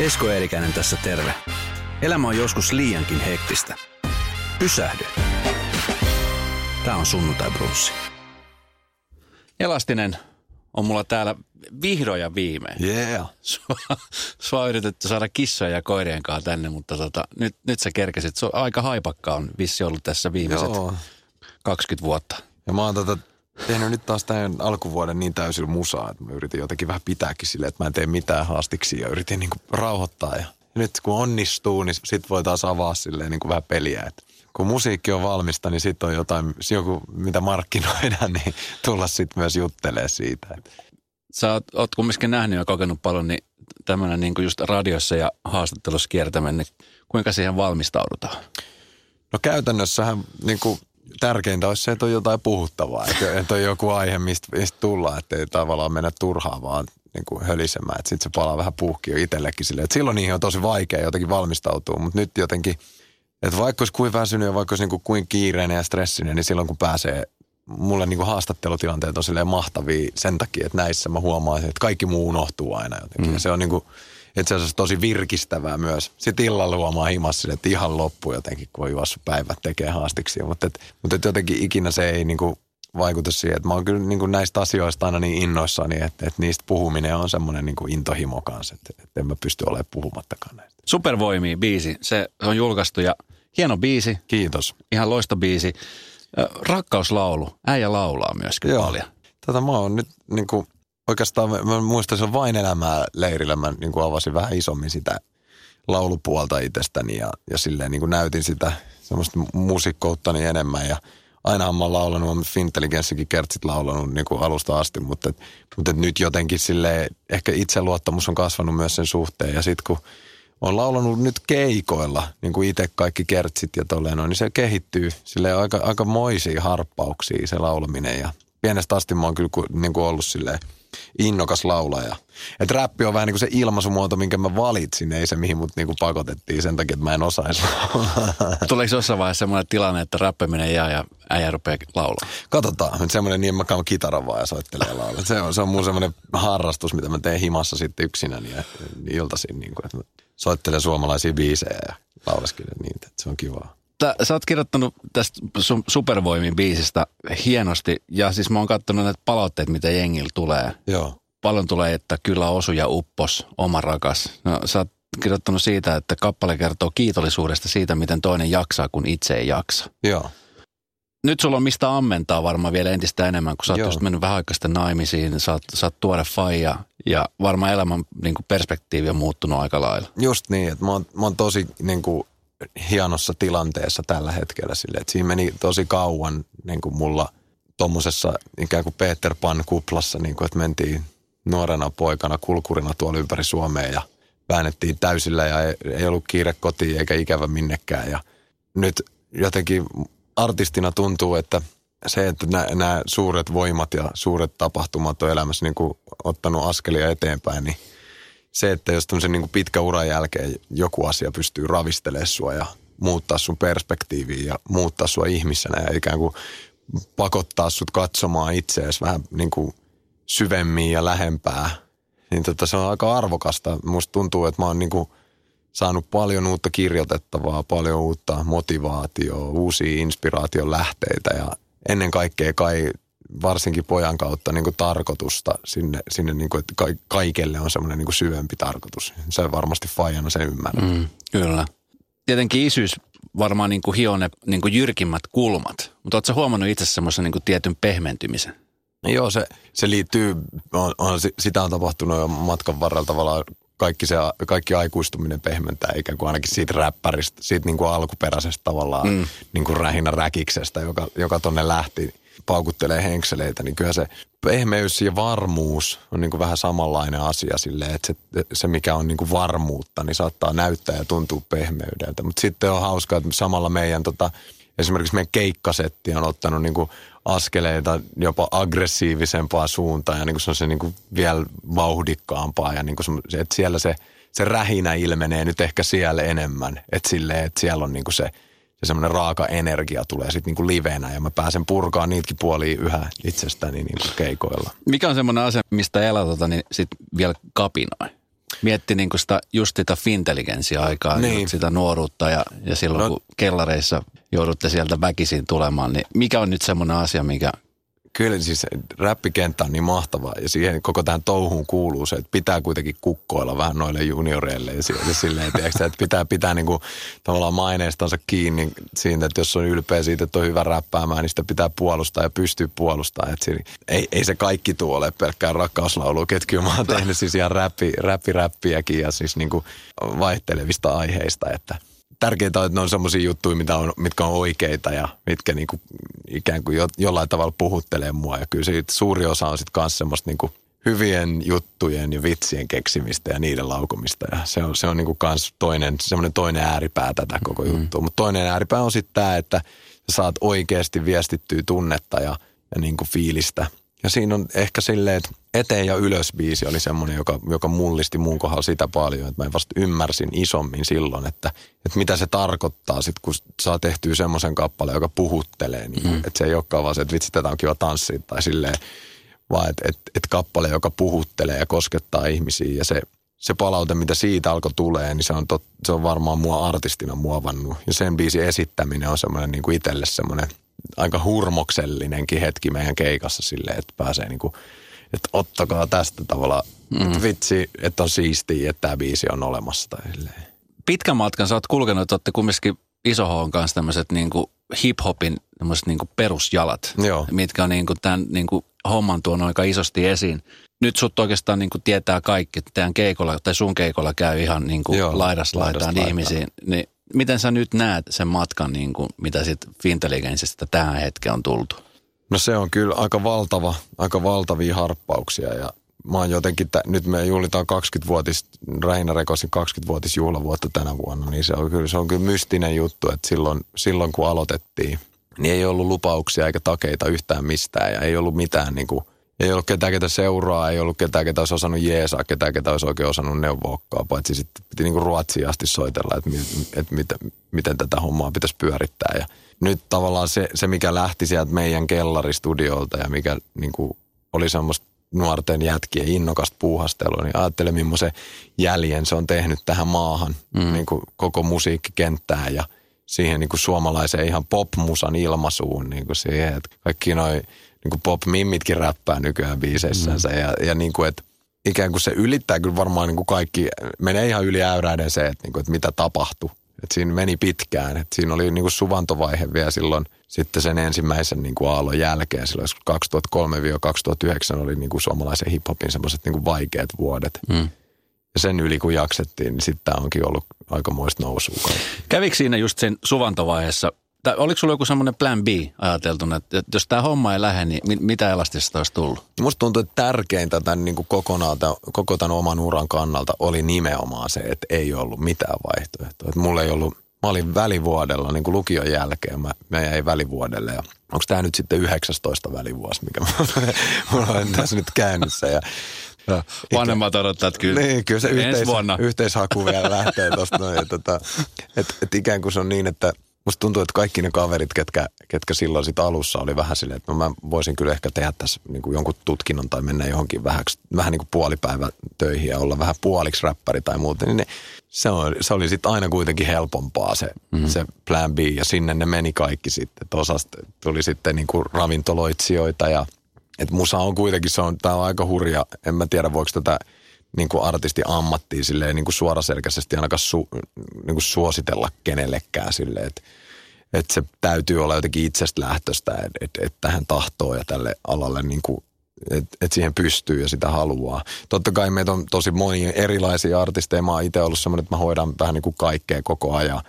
Esko Eerikäinen tässä terve. Elämä on joskus liiankin hektistä. Pysähdy. Tämä on sunnuntai brunssi. Elastinen on mulla täällä vihdoin ja viimein. Yeah. Sua, sua on yritetty saada kissoja ja koirien kanssa tänne, mutta tota, nyt, nyt sä kerkesit. Se on aika haipakka on vissi ollut tässä viimeiset Joo. 20 vuotta. Ja mä oon tätä tehnyt nyt taas tämän alkuvuoden niin täysillä musaa, että mä yritin jotenkin vähän pitääkin silleen, että mä en tee mitään haastiksi ja yritin niinku rauhoittaa. Ja nyt kun onnistuu, niin sit voi taas avaa silleen niinku vähän peliä. Et kun musiikki on valmista, niin sit on jotain, joku mitä markkinoidaan, niin tulla sitten myös juttelee siitä. Et Sä oot, oot kumminkin nähnyt ja kokenut paljon, niin tämmöinen niin just radiossa ja haastattelussa kiertäminen, niin kuinka siihen valmistaudutaan? No käytännössähän niin kuin, tärkeintä olisi se, että on jotain puhuttavaa, että, että on joku aihe, mistä, mistä tullaan, että ei tavallaan mennä turhaan vaan niin kuin hölisemään, että sitten se palaa vähän puhki jo itsellekin silleen, että silloin niihin on tosi vaikea jotenkin valmistautua, mutta nyt jotenkin, että vaikka olisi kuin väsynyt ja vaikka olisi niin kuin kuin kiireinen ja stressinen, niin silloin kun pääsee, mulle niin kuin haastattelutilanteet on silleen mahtavia sen takia, että näissä mä huomaan, että kaikki muu unohtuu aina jotenkin. Mm. Ja se on niin kuin, itse asiassa tosi virkistävää myös. Sitten illalla huomaa himassa että ihan loppu jotenkin, kun on juossut päivät tekee haastiksi. Mutta, et, mutta et jotenkin ikinä se ei niinku vaikuta siihen. Että mä oon kyllä niinku näistä asioista aina niin innoissani, että, että niistä puhuminen on semmoinen niinku intohimo kanssa, että, että en mä pysty olemaan puhumattakaan näistä. Supervoimia biisi, se on julkaistu ja hieno biisi, Kiitos. ihan loistobiisi. Ö, Rakkauslaulu, äijä laulaa myöskin Joo. paljon. Tätä mä oon nyt niinku, oikeastaan mä, mä muistan, se on vain elämää leirillä. Mä niinku avasin vähän isommin sitä laulupuolta itsestäni ja, ja silleen niinku näytin sitä semmoista musiikkouttani enemmän. Ja ainahan mä oon laulanut, mä Fintelligenssikin kertsit laulanut niin kuin alusta asti, mutta, et, mutta et nyt jotenkin sille ehkä itseluottamus on kasvanut myös sen suhteen. Ja sitten kun on laulanut nyt keikoilla, niin kuin itse kaikki kertsit ja tolleen niin se kehittyy sille aika, aika moisia harppauksia se laulaminen. Ja pienestä asti mä oon kyllä niin kuin ollut silleen innokas laulaja. Et räppi on vähän niin kuin se ilmaisumuoto, minkä mä valitsin, ei se mihin mut niin kuin pakotettiin sen takia, että mä en osaisi Tuleeko jossain vaiheessa semmoinen tilanne, että räppiminen jää ja äijä rupeaa laulaa? Katsotaan, nyt semmoinen niin mä käyn kitaran vaan ja soittelee ja laulan. Se on, se on mun semmoinen harrastus, mitä mä teen himassa sitten yksinäni ja iltaisin, niin kuin, että mä soittelen suomalaisia biisejä ja laulaskelen niitä, että se on kivaa. Tää, sä oot kirjoittanut tästä su- Supervoimin biisistä hienosti ja siis mä oon katsonut näitä palautteet, mitä jengillä tulee. Joo. Paljon tulee, että kyllä osu ja uppos, oma rakas. No, sä oot kirjoittanut siitä, että kappale kertoo kiitollisuudesta siitä, miten toinen jaksaa, kun itse ei jaksa. Joo. Nyt sulla on mistä ammentaa varmaan vielä entistä enemmän, kun sä oot Joo. just mennyt vähän aikaa sitten naimisiin, sä oot, sä oot tuore faija ja varmaan elämän niin kuin perspektiivi on muuttunut aika lailla. Just niin, että mä oon, mä oon tosi niin kuin, hienossa tilanteessa tällä hetkellä sille, että siinä meni tosi kauan niin kuin mulla tommosessa ikään kuin Peter Pan kuplassa, niin kuin, että mentiin nuorena poikana kulkurina tuolla ympäri Suomea ja väännettiin täysillä ja ei ollut kiire kotiin eikä ikävä minnekään. Ja nyt jotenkin artistina tuntuu, että se, että nämä suuret voimat ja suuret tapahtumat on elämässä niin kuin ottanut askelia eteenpäin, niin se, että jos tämmöisen niin kuin pitkä uran jälkeen joku asia pystyy ravistelemaan sua ja muuttaa sun perspektiiviä ja muuttaa sua ihmisenä ja ikään kuin pakottaa sut katsomaan itseäsi vähän niin kuin syvemmin ja lähempää, niin tota, se on aika arvokasta. Musta tuntuu, että mä oon niin kuin saanut paljon uutta kirjoitettavaa, paljon uutta motivaatioa, uusia inspiraation lähteitä ja ennen kaikkea kai varsinkin pojan kautta niin kuin tarkoitusta sinne, sinne niin kuin, että ka- kaikelle on semmoinen niin kuin syvempi tarkoitus. Se varmasti faijana sen ymmärrät. Mm, kyllä. Tietenkin isyys varmaan niin kuin hioo ne niin kuin jyrkimmät kulmat, mutta ootko sä huomannut itse semmoisen niin kuin tietyn pehmentymisen? Joo, se, se liittyy, on, on, sitä on tapahtunut jo matkan varrella tavallaan kaikki, se, kaikki aikuistuminen pehmentää ikään kuin ainakin siitä räppäristä, siitä niin kuin alkuperäisestä tavallaan mm. niin kuin rähinä räkiksestä, joka, joka tonne lähti paukuttelee henkseleitä, niin kyllä se pehmeys ja varmuus on niin kuin vähän samanlainen asia silleen, että se, se mikä on niin kuin varmuutta, niin saattaa näyttää ja tuntua pehmeydeltä. Mutta sitten on hauskaa, että samalla meidän tota, esimerkiksi meidän keikkasetti on ottanut niin kuin askeleita jopa aggressiivisempaa suuntaan ja niin kuin se on se niin kuin vielä vauhdikkaampaa ja niin kuin se, että siellä se, se rähinä ilmenee nyt ehkä siellä enemmän, että silleen, että siellä on niin kuin se, se semmoinen raaka energia tulee sitten niin kuin livenä ja mä pääsen purkaan niitäkin puolia yhä itsestäni niin kuin keikoilla. Mikä on semmoinen asia, mistä elä tota, niin sit vielä kapinoi? mietti niin sitä, just sitä fintelligenssiä-aikaa, niin. sitä nuoruutta ja, ja silloin no. kun kellareissa joudutte sieltä väkisin tulemaan, niin mikä on nyt semmoinen asia, mikä Kyllä siis räppikenttä on niin mahtava ja siihen koko tähän touhuun kuuluu se, että pitää kuitenkin kukkoilla vähän noille junioreille ja silleen, tiedätkö, että pitää pitää niin kuin, tavallaan maineestansa kiinni siitä, että jos on ylpeä siitä, että on hyvä räppäämään, niin sitä pitää puolustaa ja pystyy puolustamaan. Että siinä, ei, ei se kaikki tuo ole pelkkää rakkauslaulu, ketkä mä oon tehnyt siis ihan räppi, räppi, räppiäkin ja siis niin kuin vaihtelevista aiheista, että – tärkeintä on, että ne on semmoisia juttuja, mitä on, mitkä on oikeita ja mitkä niinku, ikään kuin jo, jollain tavalla puhuttelee mua. Ja kyllä siitä suuri osa on sitten myös semmoista niinku hyvien juttujen ja vitsien keksimistä ja niiden laukumista. Ja se on, se on niinku kans toinen, semmoinen toinen ääripää tätä koko mm. juttua. Mutta toinen ääripää on sitten tämä, että sä saat oikeasti viestittyä tunnetta ja, ja niinku fiilistä – ja siinä on ehkä silleen, että eteen ja ylös biisi oli semmoinen, joka, joka mullisti mun kohdalla sitä paljon, että mä vasta ymmärsin isommin silloin, että, että mitä se tarkoittaa sit, kun saa tehtyä semmoisen kappaleen, joka puhuttelee. Niin, mm. Että se ei olekaan vaan se, että vitsi, tätä on kiva tanssia tai silleen, vaan että et, et kappale, joka puhuttelee ja koskettaa ihmisiä ja se, se palaute, mitä siitä alkoi tulee, niin se on, tot, se on varmaan mua artistina muovannut. Ja sen biisin esittäminen on semmoinen niin kuin itselle semmoinen – aika hurmoksellinenkin hetki meidän keikassa silleen, että pääsee niinku, että ottakaa tästä tavalla, mm. että vitsi, että on siistiä, että tämä biisi on olemassa tai silleen. Pitkän matkan sä oot kulkenut, että olette kumminkin iso H kanssa tämmöiset niinku hip-hopin niinku perusjalat, Joo. mitkä on niinku tämän niinku homman tuonut aika isosti esiin. Nyt sut oikeastaan niinku tietää kaikki, että keikolla tai sun keikolla käy ihan niinku laidas laitaan ihmisiin. Niin miten sä nyt näet sen matkan, niin kuin, mitä sitten Fintelligensistä tähän hetkeen on tultu? No se on kyllä aika valtava, aika valtavia harppauksia ja mä oon jotenkin, t- nyt me juhlitaan 20-vuotis, Rähinä Rekosin 20-vuotis juhlavuotta tänä vuonna, niin se on kyllä, se on kyllä mystinen juttu, että silloin, silloin kun aloitettiin, niin ei ollut lupauksia eikä takeita yhtään mistään ja ei ollut mitään niin kuin ei ollut ketään, ketä seuraa, ei ollut ketään, ketä olisi osannut jeesaa, ketään, ketä olisi oikein osannut neuvoakaan, paitsi sitten piti niinku Ruotsiin asti soitella, että, että miten, miten tätä hommaa pitäisi pyörittää. Ja nyt tavallaan se, se mikä lähti sieltä meidän kellaristudiolta ja mikä niinku oli semmoista nuorten jätkien innokasta puuhastelua, niin ajattele millaisen jäljen se on tehnyt tähän maahan, mm. niin kuin koko musiikkikenttään ja siihen niin kuin suomalaiseen ihan popmusan ilmaisuun, niin kuin siihen, että kaikki noin niin kuin pop-mimmitkin räppää nykyään biiseissänsä. Mm. Ja, ja niin kuin, että ikään kuin se ylittää kyllä varmaan niin kuin kaikki, menee ihan yli äyräiden se, että, niin kuin, että mitä tapahtui. Että siinä meni pitkään. Että siinä oli niin kuin suvantovaihe vielä silloin sitten sen ensimmäisen niin kuin aallon jälkeen. Silloin 2003-2009 oli niin kuin suomalaisen hiphopin semmoiset niin kuin vaikeat vuodet. Mm. Ja sen yli kun jaksettiin, niin sitten tämä onkin ollut aikamoista nousua. Kävikö siinä just sen suvantovaiheessa tai oliko sulla joku semmoinen plan B ajateltu, että jos tämä homma ei lähde, niin mitä elastista olisi tullut? Musta tuntuu, että tärkeintä tämän niin kuin kokonaan, koko tämän oman uran kannalta oli nimenomaan se, että ei ollut mitään vaihtoehtoa. Että mulla ei ollut, mä olin välivuodella niin kuin lukion jälkeen, mä, mä jäin välivuodelle ja onko tämä nyt sitten 19 välivuosi, mikä mulla on tässä nyt käynnissä ja ja vanhemmat odottaa, että kyllä, niin, kyllä se yhteis, yhteishaku vielä lähtee tuosta noin. Että, että, että, että ikään kuin se on niin, että Musta tuntuu, että kaikki ne kaverit, ketkä, ketkä silloin sit alussa oli vähän silleen, että no mä voisin kyllä ehkä tehdä tässä niin kuin jonkun tutkinnon tai mennä johonkin vähän, vähän niin kuin puolipäivä töihin ja olla vähän puoliksi räppäri tai muuta, niin ne, se, on, se oli sitten aina kuitenkin helpompaa se, mm-hmm. se plan B ja sinne ne meni kaikki sitten. Osasta tuli sitten niin kuin ravintoloitsijoita ja että musa on kuitenkin, se on, tää on aika hurja, en mä tiedä voiko tätä niin kuin artisti ammattiin silleen niin kuin suoraselkäisesti ainakaan su, niin kuin suositella kenellekään silleen, että että se täytyy olla jotenkin itsestä lähtöstä, että et, et tähän tahtoo ja tälle alalle niin kuin, että et siihen pystyy ja sitä haluaa. Totta kai meitä on tosi monia erilaisia artisteja. Mä oon itse ollut semmoinen, että mä hoidan vähän niin kuin kaikkea koko ajan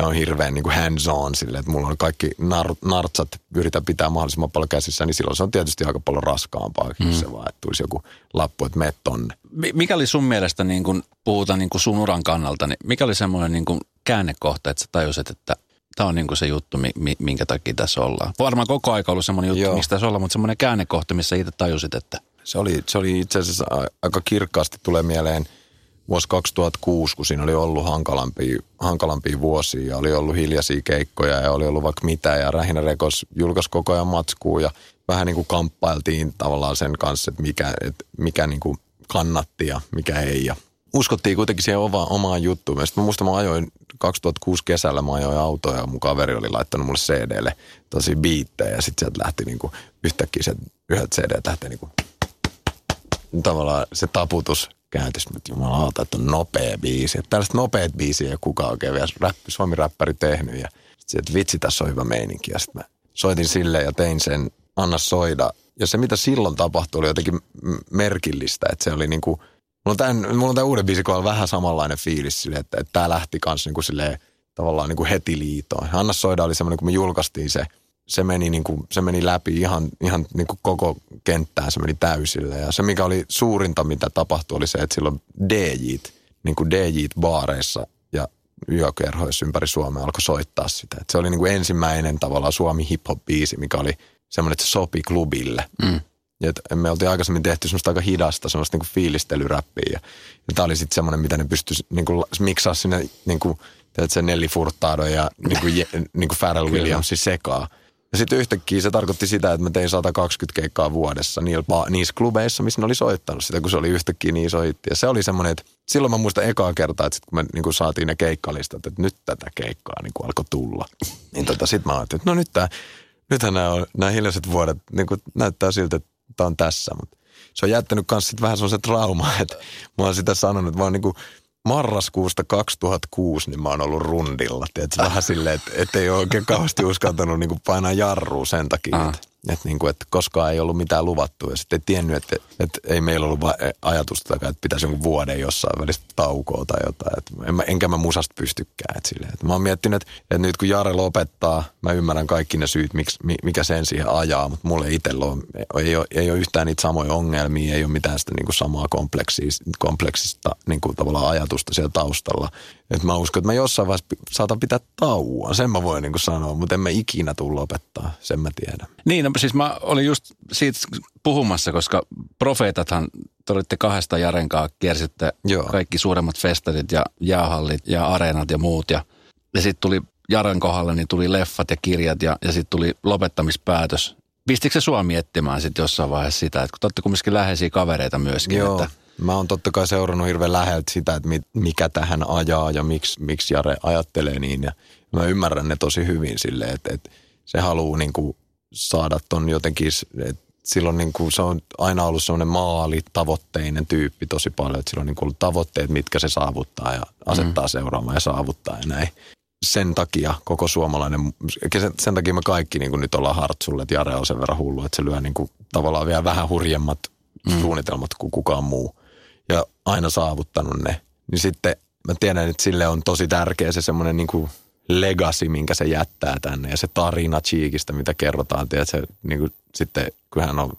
ja on hirveän niin kuin hands on sille, että mulla on kaikki nar, nartsat, yritän pitää mahdollisimman paljon käsissä, niin silloin se on tietysti aika paljon raskaampaa, mm. se vaan, että tulisi joku lappu, että me tonne. Mikä oli sun mielestä, niin kun puhutaan niin kun sun uran kannalta, niin mikä oli semmoinen niin kun käännekohta, että sä tajusit, että tämä on niin se juttu, minkä takia tässä ollaan. Varmaan koko aika ollut semmoinen juttu, Joo. mistä tässä ollaan, mutta semmoinen käännekohta, missä itse tajusit, että... Se oli, se oli itse asiassa aika kirkkaasti tulee mieleen – vuosi 2006, kun siinä oli ollut hankalampia, hankalampia vuosia ja oli ollut hiljaisia keikkoja ja oli ollut vaikka mitä ja Rähinä Rekos julkaisi koko ajan matskua ja vähän niin kuin kamppailtiin tavallaan sen kanssa, että mikä, että mikä niin kuin kannatti ja mikä ei ja uskottiin kuitenkin siihen oma, omaan juttuun. Mä, mä muistan, mä ajoin 2006 kesällä, mä ajoin autoa ja mun kaveri oli laittanut mulle CDlle tosi biittejä ja sitten sieltä lähti niinku yhtäkkiä se yhdet CD lähti niinku tavallaan se taputus kääntys, että jumalauta, että on nopea biisi. Että tällaiset nopeat biisiä ei kukaan oikein vielä räppi, suomi-räppäri tehnyt. Ja sitten, että vitsi, tässä on hyvä meininki. Ja sitten mä soitin sille ja tein sen Anna soida. Ja se, mitä silloin tapahtui, oli jotenkin merkillistä. Että se oli niin kuin, mulla on tämän, mulla on tämän uuden biisin kohdalla vähän samanlainen fiilis sille, että, että tämä lähti kanssa niin kuin silleen, tavallaan niin kuin heti liitoon. Anna soida oli semmoinen, kun me julkaistiin se – se meni, niin kuin, se meni läpi ihan, ihan niin kuin koko kenttään, se meni täysille. Ja se, mikä oli suurinta, mitä tapahtui, oli se, että silloin DJt, niin kuin DJt baareissa ja yökerhoissa ympäri Suomea alkoi soittaa sitä. Et se oli niin kuin ensimmäinen tavallaan Suomi hip-hop-biisi, mikä oli semmoinen, että se sopi klubille. Mm. Ja me oltiin aikaisemmin tehty semmoista aika hidasta, semmoista niin kuin fiilistelyräppiä. Ja, ja tämä oli sitten semmoinen, mitä ne pystyisi niin kuin miksaa sinne niin kuin, se Nelly Furtado ja niin kuin, niin kuin Pharrell Williamsin sekaa. Ja sitten yhtäkkiä se tarkoitti sitä, että mä tein 120 keikkaa vuodessa niissä klubeissa, missä ne oli soittanut sitä, kun se oli yhtäkkiä niin iso hitti. Ja se oli semmoinen, että silloin mä muistan ekaa kertaa, että sit kun me niin saatiin ne keikkalistat, että nyt tätä keikkaa niin alkoi tulla. Niin tota, sitten mä ajattelin, että no nyt tää, nythän nämä, on, nämä hiljaiset vuodet niin näyttää siltä, että tämä on tässä. Mutta se on jättänyt myös vähän semmoisen trauma, että mä oon sitä sanonut, että mä oon niin kuin marraskuusta 2006 niin mä oon ollut rundilla. Tiedätkö, vähän silleen, että et ei ole oikein kauheasti uskaltanut niin painaa jarrua sen takia, että että, niin kuin, että koskaan ei ollut mitään luvattua ja sitten ei tiennyt, että, että ei meillä ollut ajatusta, että pitäisi jonkun vuoden jossain välissä taukoa tai jotain. Että en mä, enkä mä musasta pystykään. Että silleen, että mä oon miettinyt, että, että nyt kun Jare lopettaa, mä ymmärrän kaikki ne syyt, miksi, mikä sen siihen ajaa, mutta mulle itsellä on, ei, ole, ei ole yhtään niitä samoja ongelmia, ei ole mitään sitä niin kuin samaa kompleksista, kompleksista niin kuin tavallaan ajatusta siellä taustalla. Että mä uskon, että mä jossain vaiheessa saatan pitää tauon, sen mä voin niin kuin sanoa, mutta en mä ikinä tule lopettaa, sen mä tiedän. Niin, no siis mä olin just siitä puhumassa, koska profeetathan, te olitte kahdesta Jarenkaa, kiersitte Joo. kaikki suuremmat festarit ja jäähallit ja areenat ja muut. Ja, ja sitten tuli Jaren kohdalle, niin tuli leffat ja kirjat ja, ja sitten tuli lopettamispäätös. Pistikö se sua miettimään sitten jossain vaiheessa sitä, että kun te olette kumminkin läheisiä kavereita myöskin, Joo. että Mä oon totta kai seurannut hirveän läheltä sitä, että mikä tähän ajaa ja miksi, miksi Jare ajattelee niin. Ja mä ymmärrän ne tosi hyvin silleen, että, että se haluaa niin kuin saada ton jotenkin, että silloin niin kuin se on aina ollut semmoinen maalitavoitteinen tyyppi tosi paljon, että silloin niin kuin ollut tavoitteet, mitkä se saavuttaa ja asettaa mm. seuraamaan ja saavuttaa ja näin. Sen takia koko suomalainen, sen, sen takia me kaikki niin kuin nyt ollaan hartsulle, että Jare on sen verran hullu, että se lyö niin kuin tavallaan vielä vähän hurjemmat mm. suunnitelmat kuin kukaan muu ja aina saavuttanut ne. Niin sitten mä tiedän, että sille on tosi tärkeä se semmoinen niin kuin legacy, minkä se jättää tänne ja se tarina Cheekistä, mitä kerrotaan, tiedätkö, niin kuin sitten kun hän on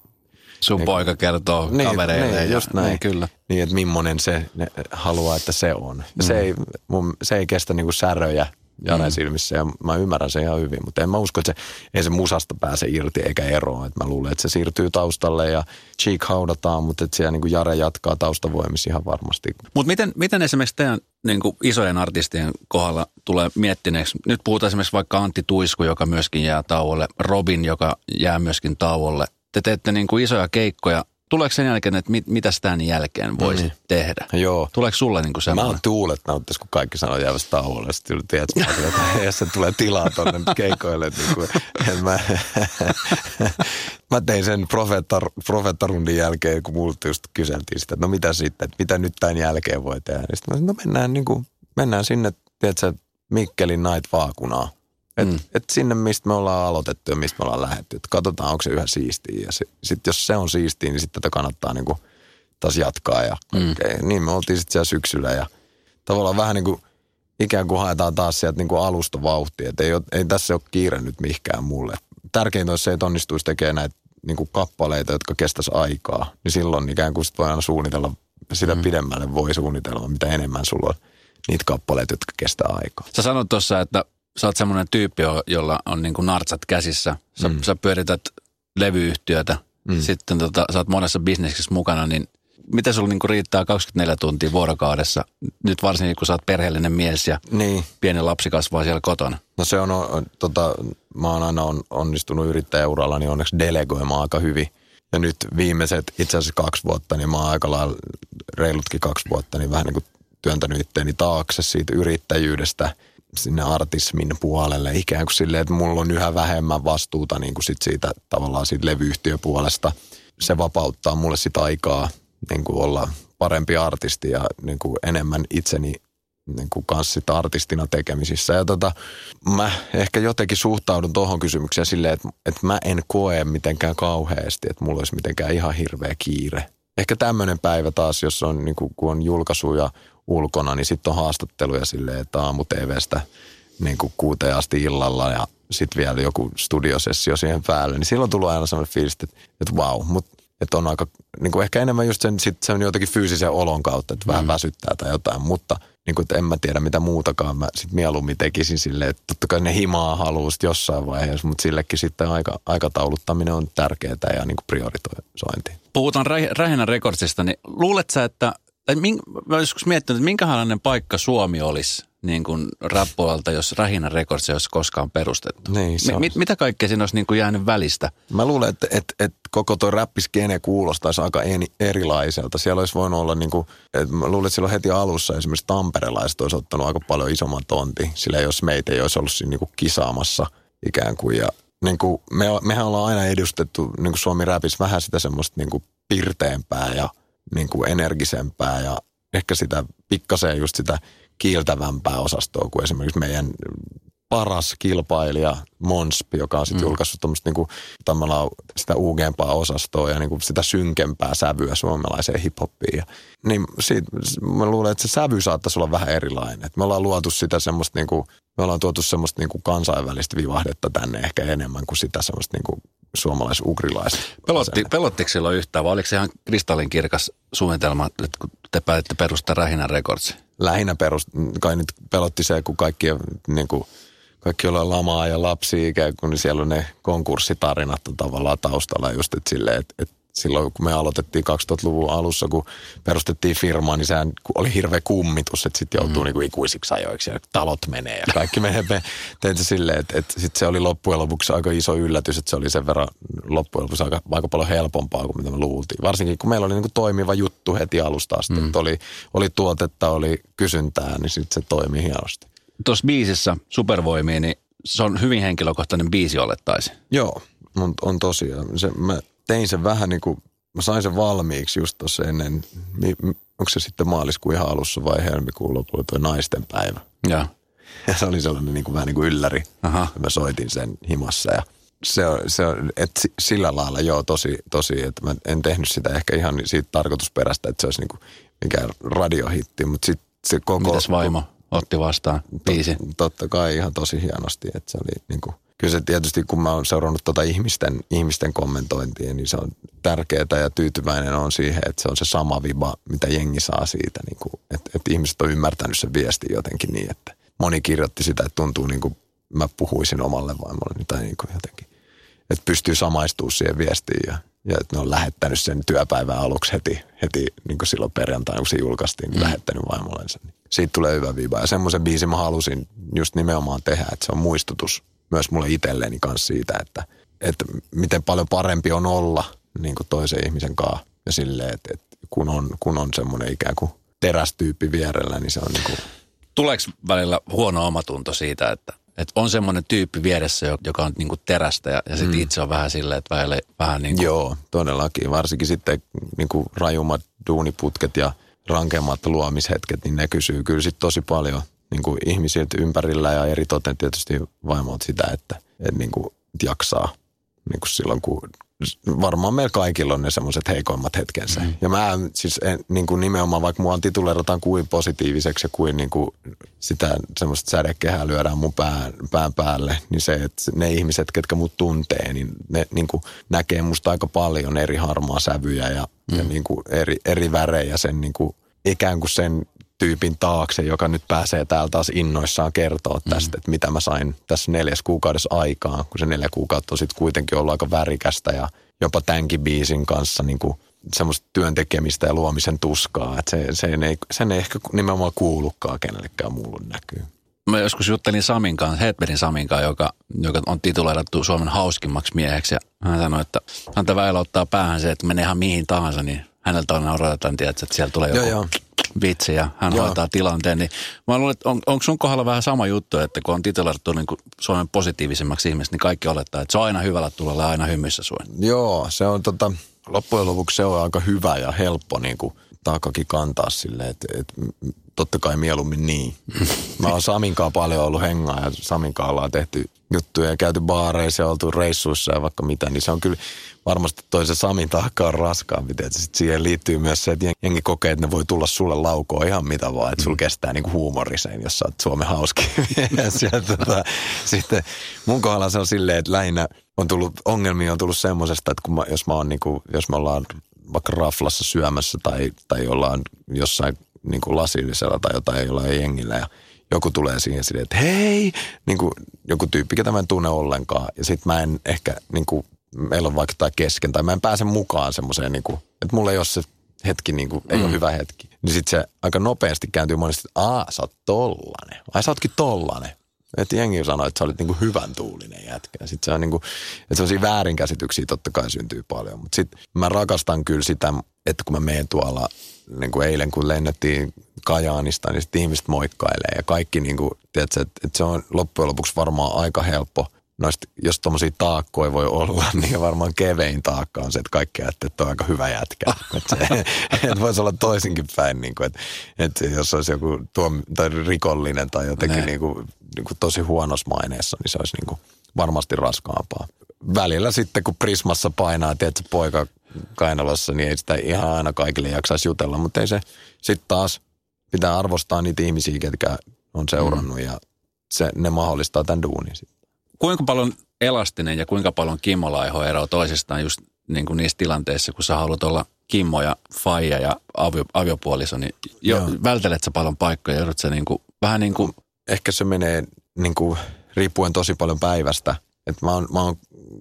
Sun niin, poika kertoo niin, kavereille. Niin, just näin. Niin, kyllä. Niin, että millainen se ne, haluaa, että se on. Mm. Se, ei, mun, se ei kestä niinku säröjä Jaren mm. silmissä ja mä ymmärrän sen ihan hyvin, mutta en mä usko, että se, ei se musasta pääse irti eikä eroa. Että mä luulen, että se siirtyy taustalle ja Cheek haudataan, mutta että siellä niin kuin Jare jatkaa taustavoimissa ihan varmasti. Mutta miten, miten esimerkiksi teidän niin kuin isojen artistien kohdalla tulee miettineeksi? Nyt puhutaan esimerkiksi vaikka Antti Tuisku, joka myöskin jää tauolle, Robin, joka jää myöskin tauolle. Te teette niin kuin isoja keikkoja tuleeko sen jälkeen, että mit, mitä tämän jälkeen voisi mm. tehdä? Joo. Tuleeko sulle niin kuin semmoinen? Mä oon tuulet nauttis, kun kaikki sanoo jäävästä tauolle. Sitten tiedät, että jos se tulee tilaa tuonne keikoille. Niin kuin, mä, mä tein sen profeettar, profeettarundin jälkeen, kun multa just kyseltiin sitä, että no mitä sitten, että mitä nyt tämän jälkeen voi tehdä. Niin sitten mä no mennään, niin kuin, mennään sinne, tiedätkö, Mikkelin Night Vaakunaa et, mm. et sinne, mistä me ollaan aloitettu ja mistä me ollaan lähdetty. Et katsotaan, onko se yhä siistiä. Ja sitten jos se on siistiä, niin sitten tätä kannattaa niinku taas jatkaa. Ja mm. Niin me oltiin sitten siellä syksyllä ja tavallaan vähän niin kuin ikään kuin haetaan taas sieltä niin kuin alusta vauhtia. Et ei, ole, ei tässä ole kiire nyt mihinkään mulle. Tärkeintä olisi se, että onnistuisi tekemään näitä niin kuin kappaleita, jotka kestäisi aikaa. Niin silloin ikään kuin sit voi aina suunnitella, sitä mm. pidemmälle voi suunnitella, mitä enemmän sulla on niitä kappaleita, jotka kestää aikaa. Sä sanoit tuossa, että sä oot semmoinen tyyppi, jolla on niin kuin nartsat käsissä. Sä, mm. sä pyörität levyyhtiötä, mm. sitten tota, sä oot monessa bisneksessä mukana, niin miten sulla niinku riittää 24 tuntia vuorokaudessa, nyt varsinkin kun sä oot perheellinen mies ja niin. pieni lapsi kasvaa siellä kotona? No se on, on tota, mä oon aina on, onnistunut yrittäjäuralla, niin onneksi delegoimaan aika hyvin. Ja nyt viimeiset itse asiassa kaksi vuotta, niin mä oon aika lailla reilutkin kaksi vuotta, niin vähän niin kuin työntänyt itteeni taakse siitä yrittäjyydestä sinne artismin puolelle. Ikään kuin silleen, että mulla on yhä vähemmän vastuuta niin kuin sit siitä tavallaan siitä levyyhtiöpuolesta. Se vapauttaa mulle sitä aikaa niin kuin olla parempi artisti ja niin kuin enemmän itseni niin kuin kanssa sitä artistina tekemisissä. Ja tota, mä ehkä jotenkin suhtaudun tuohon kysymykseen silleen, että, että mä en koe mitenkään kauheasti, että mulla olisi mitenkään ihan hirveä kiire. Ehkä tämmöinen päivä taas, jos on, niin kuin, kun on julkaisuja ulkona, niin sitten on haastatteluja silleen, että aamu TVstä niin kuin kuuteen asti illalla ja sitten vielä joku studiosessio siihen päälle, niin silloin tulee aina sellainen fiilis, että, että wow, mutta että on aika, niin kuin ehkä enemmän just sen, sit sen jotenkin fyysisen olon kautta, että vähän mm. väsyttää tai jotain, mutta niin kuin, että en mä tiedä mitä muutakaan. Mä sitten mieluummin tekisin silleen, että totta kai ne himaa haluaa jossain vaiheessa, mutta sillekin sitten aika, aikatauluttaminen on tärkeää ja niin kuin priorisointi. Puhutaan Rähinän rekordsista, niin luulet sä, että, tai mink, mä joskus miettinyt, että minkälainen paikka Suomi olisi niin kuin rappoilta, jos Rähinä Records ei olisi koskaan perustettu. Niin, Mi- mit, mitä kaikkea siinä olisi niin kuin jäänyt välistä? Mä luulen, että, että, että koko tuo räppiskene kuulostaisi aika erilaiselta. Siellä olisi voinut olla, niin kuin, että mä luulen, että silloin heti alussa esimerkiksi tamperelaiset olisi ottanut aika paljon isomman tonti. Sillä jos meitä ei olisi ollut siinä niin kuin kisaamassa ikään kuin. Ja niin kuin me, mehän ollaan aina edustettu niin kuin Suomi räpissä vähän sitä semmoista niin kuin pirteempää ja niin kuin energisempää ja ehkä sitä pikkasen just sitä kiiltävämpää osastoa kuin esimerkiksi meidän paras kilpailija Monsp, joka on sitten mm. julkaissut tuommoista niinku, sitä uugeempaa osastoa ja niinku sitä synkempää sävyä suomalaiseen hiphoppiin. Ja, niin siitä, mä luulen, että se sävy saattaisi olla vähän erilainen. Et me ollaan luotu sitä semmoista niinku, me ollaan tuotu semmoista niinku kansainvälistä vivahdetta tänne ehkä enemmän kuin sitä semmoista niinku suomalais-ugrilaista. Pelotti, pelottiko silloin yhtään vai oliko se ihan kristallinkirkas suunnitelma, että kun te päätitte perustaa Rähinän Records? Lähinnä perust, kai nyt pelotti se, kun kaikki niin kuin, kaikki ollaan lamaa ja lapsia ikään kuin, niin siellä on ne konkurssitarinat on tavallaan taustalla just, että silleen, että, että silloin kun me aloitettiin 2000-luvun alussa, kun perustettiin firmaa, niin sehän oli hirveä kummitus, että sitten joutuu mm. niinku ikuisiksi ajoiksi ja talot menee ja kaikki menee. Me tein se silleen, että, että sitten se oli loppujen lopuksi aika iso yllätys, että se oli sen verran loppujen lopuksi aika, aika paljon helpompaa kuin mitä me luultiin. Varsinkin kun meillä oli niinku toimiva juttu heti alusta asti, mm. että oli, oli tuotetta, oli kysyntää, niin sitten se toimi hienosti. Tuossa biisissä Supervoimiin, niin se on hyvin henkilökohtainen biisi olettaisi. Joo, on, on tosiaan. Se, mä tein sen vähän niin kuin, mä sain sen valmiiksi just tuossa ennen, onko se sitten maaliskuun ihan alussa vai helmikuun lopulla tuo naisten päivä. Ja. Ja se oli sellainen niin kuin, vähän niin kuin ylläri. Aha. Mä soitin sen himassa ja se on, se on että sillä lailla joo tosi, tosi, että mä en tehnyt sitä ehkä ihan siitä tarkoitusperästä, että se olisi niin kuin mikään radiohitti, mutta sitten se koko... Mitäs vaimo otti vastaan biisi? Tot, totta kai ihan tosi hienosti, että se oli niin kuin, kyllä se tietysti, kun mä oon seurannut tuota ihmisten, ihmisten kommentointia, niin se on tärkeää ja tyytyväinen on siihen, että se on se sama viba, mitä jengi saa siitä. Niin kuin, että, että ihmiset on ymmärtänyt sen viestin jotenkin niin, että moni kirjoitti sitä, että tuntuu niin kuin mä puhuisin omalle vaimolle tai niin kuin jotenkin. Että pystyy samaistumaan siihen viestiin ja, ja että ne on lähettänyt sen työpäivän aluksi heti, heti niin kuin silloin perjantaina, kun se julkaistiin, niin mm. lähettänyt vaimollensa. Siitä tulee hyvä viba ja semmoisen biisin mä halusin just nimenomaan tehdä, että se on muistutus – myös mulle itselleni kanssa siitä, että, että miten paljon parempi on olla niin kuin toisen ihmisen kanssa. Ja silleen, että, että kun on, kun on semmoinen ikään kuin terästyyppi vierellä, niin se on niin kuin... Tuleeko välillä huono omatunto siitä, että, että on semmoinen tyyppi vieressä, joka on niin kuin terästä ja, ja sitten mm. itse on vähän silleen, että välillä, vähän niin kuin... Joo, todellakin. Varsinkin sitten niin kuin rajummat duuniputket ja rankemmat luomishetket, niin ne kysyy kyllä sitten tosi paljon niin kuin ihmisiltä ympärillä ja eri toten tietysti vaimolta sitä, että, että niin kuin, jaksaa niin kuin silloin, kun varmaan meillä kaikilla on ne semmoiset heikoimmat hetkensä. Mm. Ja mä siis en, niin kuin nimenomaan, vaikka mua tituleerataan kuin positiiviseksi ja kuin, niin kuin sitä semmoista sädekehää lyödään mun pään, pään päälle, niin se, että ne ihmiset, ketkä mut tuntee, niin ne niin kuin näkee musta aika paljon eri harmaa sävyjä ja, mm. ja niin kuin eri, eri värejä sen niin kuin ikään kuin sen tyypin taakse, joka nyt pääsee täällä taas innoissaan kertoa mm. tästä, mm. että mitä mä sain tässä neljäs kuukaudessa aikaan, kun se neljä kuukautta on sitten kuitenkin ollut aika värikästä ja jopa tämänkin biisin kanssa niin kuin semmoista työntekemistä ja luomisen tuskaa, että se, sen, ei, sen ei ehkä nimenomaan kuulukaan kenellekään muulle näkyy. Mä joskus juttelin Samin kanssa, Hedbergin Samin kanssa, joka, joka on tituloidattu Suomen hauskimmaksi mieheksi. Ja hän sanoi, että häntä väillä ottaa päähän se, että menee ihan mihin tahansa, niin häneltä on odotetaan, että siellä tulee joku joo, joo. vitsi ja hän joo. hoitaa tilanteen. Niin mä luulen, että on, onko sun kohdalla vähän sama juttu, että kun on tituloidattu niin Suomen positiivisimmaksi ihmiseksi, niin kaikki olettaa, että se on aina hyvällä tulolla aina hymyssä suen. Joo, se on tota, loppujen lopuksi se on aika hyvä ja helppo niin kuin taakakin kantaa silleen, että, että totta kai mieluummin niin. Mä oon Saminkaan paljon ollut hengaa ja Saminkaan ollaan tehty juttuja ja käyty baareissa ja oltu reissuissa ja vaikka mitä, niin se on kyllä varmasti toisen Samin taakka on raskaampi. Sitten siihen liittyy myös se, että jengi kokee, että ne voi tulla sulle laukoon ihan mitä vaan, että sulla mm. kestää niinku huumoriseen, jos sä oot Suomen hauski tota, sitten mun kohdalla se on silleen, että lähinnä on tullut, ongelmia on tullut semmosesta, että kun mä, jos, mä oon niinku, jos me ollaan vaikka raflassa syömässä tai, tai ollaan jossain niin kuin lasillisella tai jotain jollain jengillä ja joku tulee siihen silleen, että hei, niin kuin joku tyyppi, ketä mä en tunne ollenkaan. Ja sit mä en ehkä, niin kuin, meillä on vaikka tai kesken, tai mä en pääse mukaan semmoiseen, niin kuin, että mulla ei ole se hetki, niin kuin, ei mm. ole hyvä hetki. Niin sit se aika nopeasti kääntyy monesti, että aa, sä oot tollanen. Ai sä ootkin tollanen. Että jengi sanoi, että sä olit niinku hyvän tuulinen jätkä. Sitten se on niinku, että sellaisia väärinkäsityksiä totta kai syntyy paljon. Mutta sitten mä rakastan kyllä sitä, että kun mä menen tuolla, niin kuin eilen kun lennettiin Kajaanista, niin sitten ihmiset moikkailee. Ja kaikki, niin kuin, tiedätkö, että, että se on loppujen lopuksi varmaan aika helppo – noista, jos tuommoisia taakkoja voi olla, niin varmaan kevein taakka on se, että kaikki ajattelee, että on aika hyvä jätkä. että, se, että voisi olla toisinkin päin, niin kuin, että, että jos olisi joku tuom, tai rikollinen tai jotenkin niin kuin, niin kuin tosi huonossa maineessa, niin se olisi niin kuin varmasti raskaampaa. Välillä sitten, kun Prismassa painaa, tiedätkö, poika kainalossa, niin ei sitä ihan aina kaikille jaksaisi jutella, mutta ei se sitten taas pitää arvostaa niitä ihmisiä, ketkä on seurannut mm. ja se, ne mahdollistaa tämän duunin sitten kuinka paljon elastinen ja kuinka paljon Kimmo Laiho eroaa toisistaan just niin kuin niissä tilanteissa, kun sä haluat olla Kimmo ja Faija ja avio, aviopuoliso, niin jo, vältelet sä paljon paikkoja, joudut sä niin kuin, vähän niin kuin... Ehkä se menee niin kuin, riippuen tosi paljon päivästä. Et mä, oon, mä oon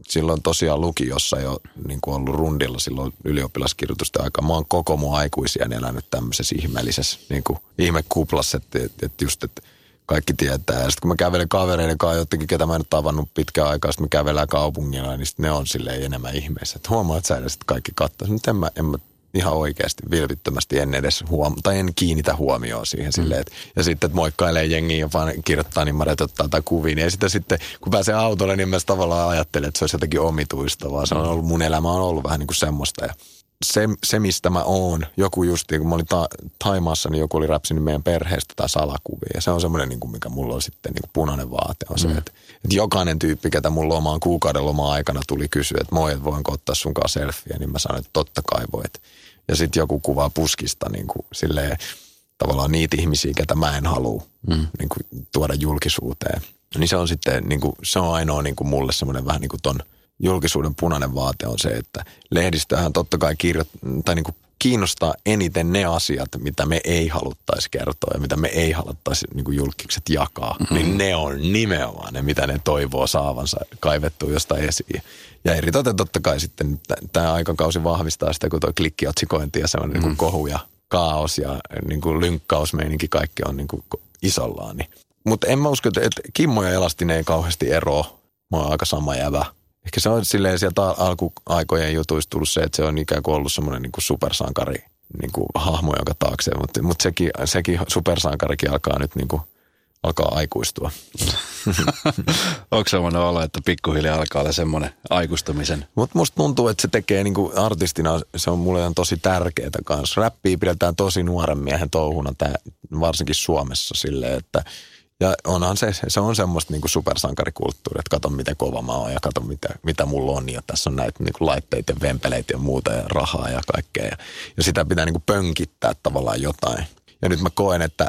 silloin tosiaan lukiossa jo niin kuin ollut rundilla silloin ylioppilaskirjoitusten aikaa. Mä oon koko mun aikuisia elänyt tämmöisessä ihmeellisessä niin kuin ihmekuplassa, että, että just, että kaikki tietää. Ja sitten kun mä kävelen kavereiden kanssa jotenkin, ketä mä en ole tavannut pitkään aikaa, sitten me kävellään kaupungilla, niin ne on silleen enemmän ihmeessä. Että huomaa, että sä edes kaikki katsoo. Nyt en mä, en mä ihan oikeasti vilpittömästi en edes huom- tai en kiinnitä huomioon siihen mm. silleen, että, ja sitten että moikkailee jengiä ja vaan kirjoittaa niin ottaa tai kuviin. Ja sitten, sitten kun pääsee autolle, niin mä tavallaan ajattelen, että se olisi jotenkin omituista, vaan se on ollut, mun elämä on ollut vähän niin kuin semmoista. Ja se, se, mistä mä oon, joku justi, kun mä olin ta- Taimaassa, niin joku oli räpsinyt meidän perheestä tai salakuvia. Ja se on semmoinen, niin kuin, mikä mulla on sitten niin kuin punainen vaate, on se, mm. että, että jokainen tyyppi, ketä mun lomaan kuukauden lomaa aikana tuli kysyä, että moi, että voinko ottaa sun kanssa selfieä, niin mä sanoin, että totta kai voit. Ja sitten joku kuvaa puskista niin kuin, silleen, tavallaan niitä ihmisiä, ketä mä en halua mm. niin kuin, tuoda julkisuuteen. Niin se on sitten, niin kuin, se on ainoa niin kuin mulle semmoinen vähän niin kuin ton – julkisuuden punainen vaate on se, että lehdistöhän totta kai kirjo- tai niin kuin kiinnostaa eniten ne asiat, mitä me ei haluttaisi kertoa ja mitä me ei haluttaisi niin julkikset jakaa. Mm-hmm. Niin ne on nimenomaan ne, mitä ne toivoo saavansa kaivettua jostain esiin. Ja eritoten totta kai sitten tämä aikakausi vahvistaa sitä, kun tuo klikkiotsikointi ja semmoinen mm-hmm. niin kohu ja kaos ja niin kuin lynkkausmeininki kaikki on niin kuin isollaan. Niin. Mutta en mä usko, että Kimmo ja Elastinen ei kauheasti eroa. Mä oon aika sama jävä Ehkä se on silleen sieltä alkuaikojen jutuista tullut se, että se on ikään kuin ollut semmoinen niin kuin supersankari niin kuin hahmo, joka taakse. Mutta, mutta sekin, sekin supersankarikin alkaa nyt niin kuin, alkaa aikuistua. Onko semmoinen olo, että pikkuhiljaa alkaa olla semmoinen aikuistumisen? Mutta musta tuntuu, että se tekee niin kuin artistina, se on mulle on tosi tärkeää kanssa. Räppiä pidetään tosi nuoren miehen touhuna, tää, varsinkin Suomessa silleen, että – ja onhan se, se on semmoista niin kuin supersankarikulttuuria, että kato miten kova mä oon ja kato mitä, mitä mulla on. Ja tässä on näitä niin kuin laitteita ja vempeleitä ja muuta ja rahaa ja kaikkea. Ja, ja sitä pitää niin kuin pönkittää tavallaan jotain. Ja nyt mä koen, että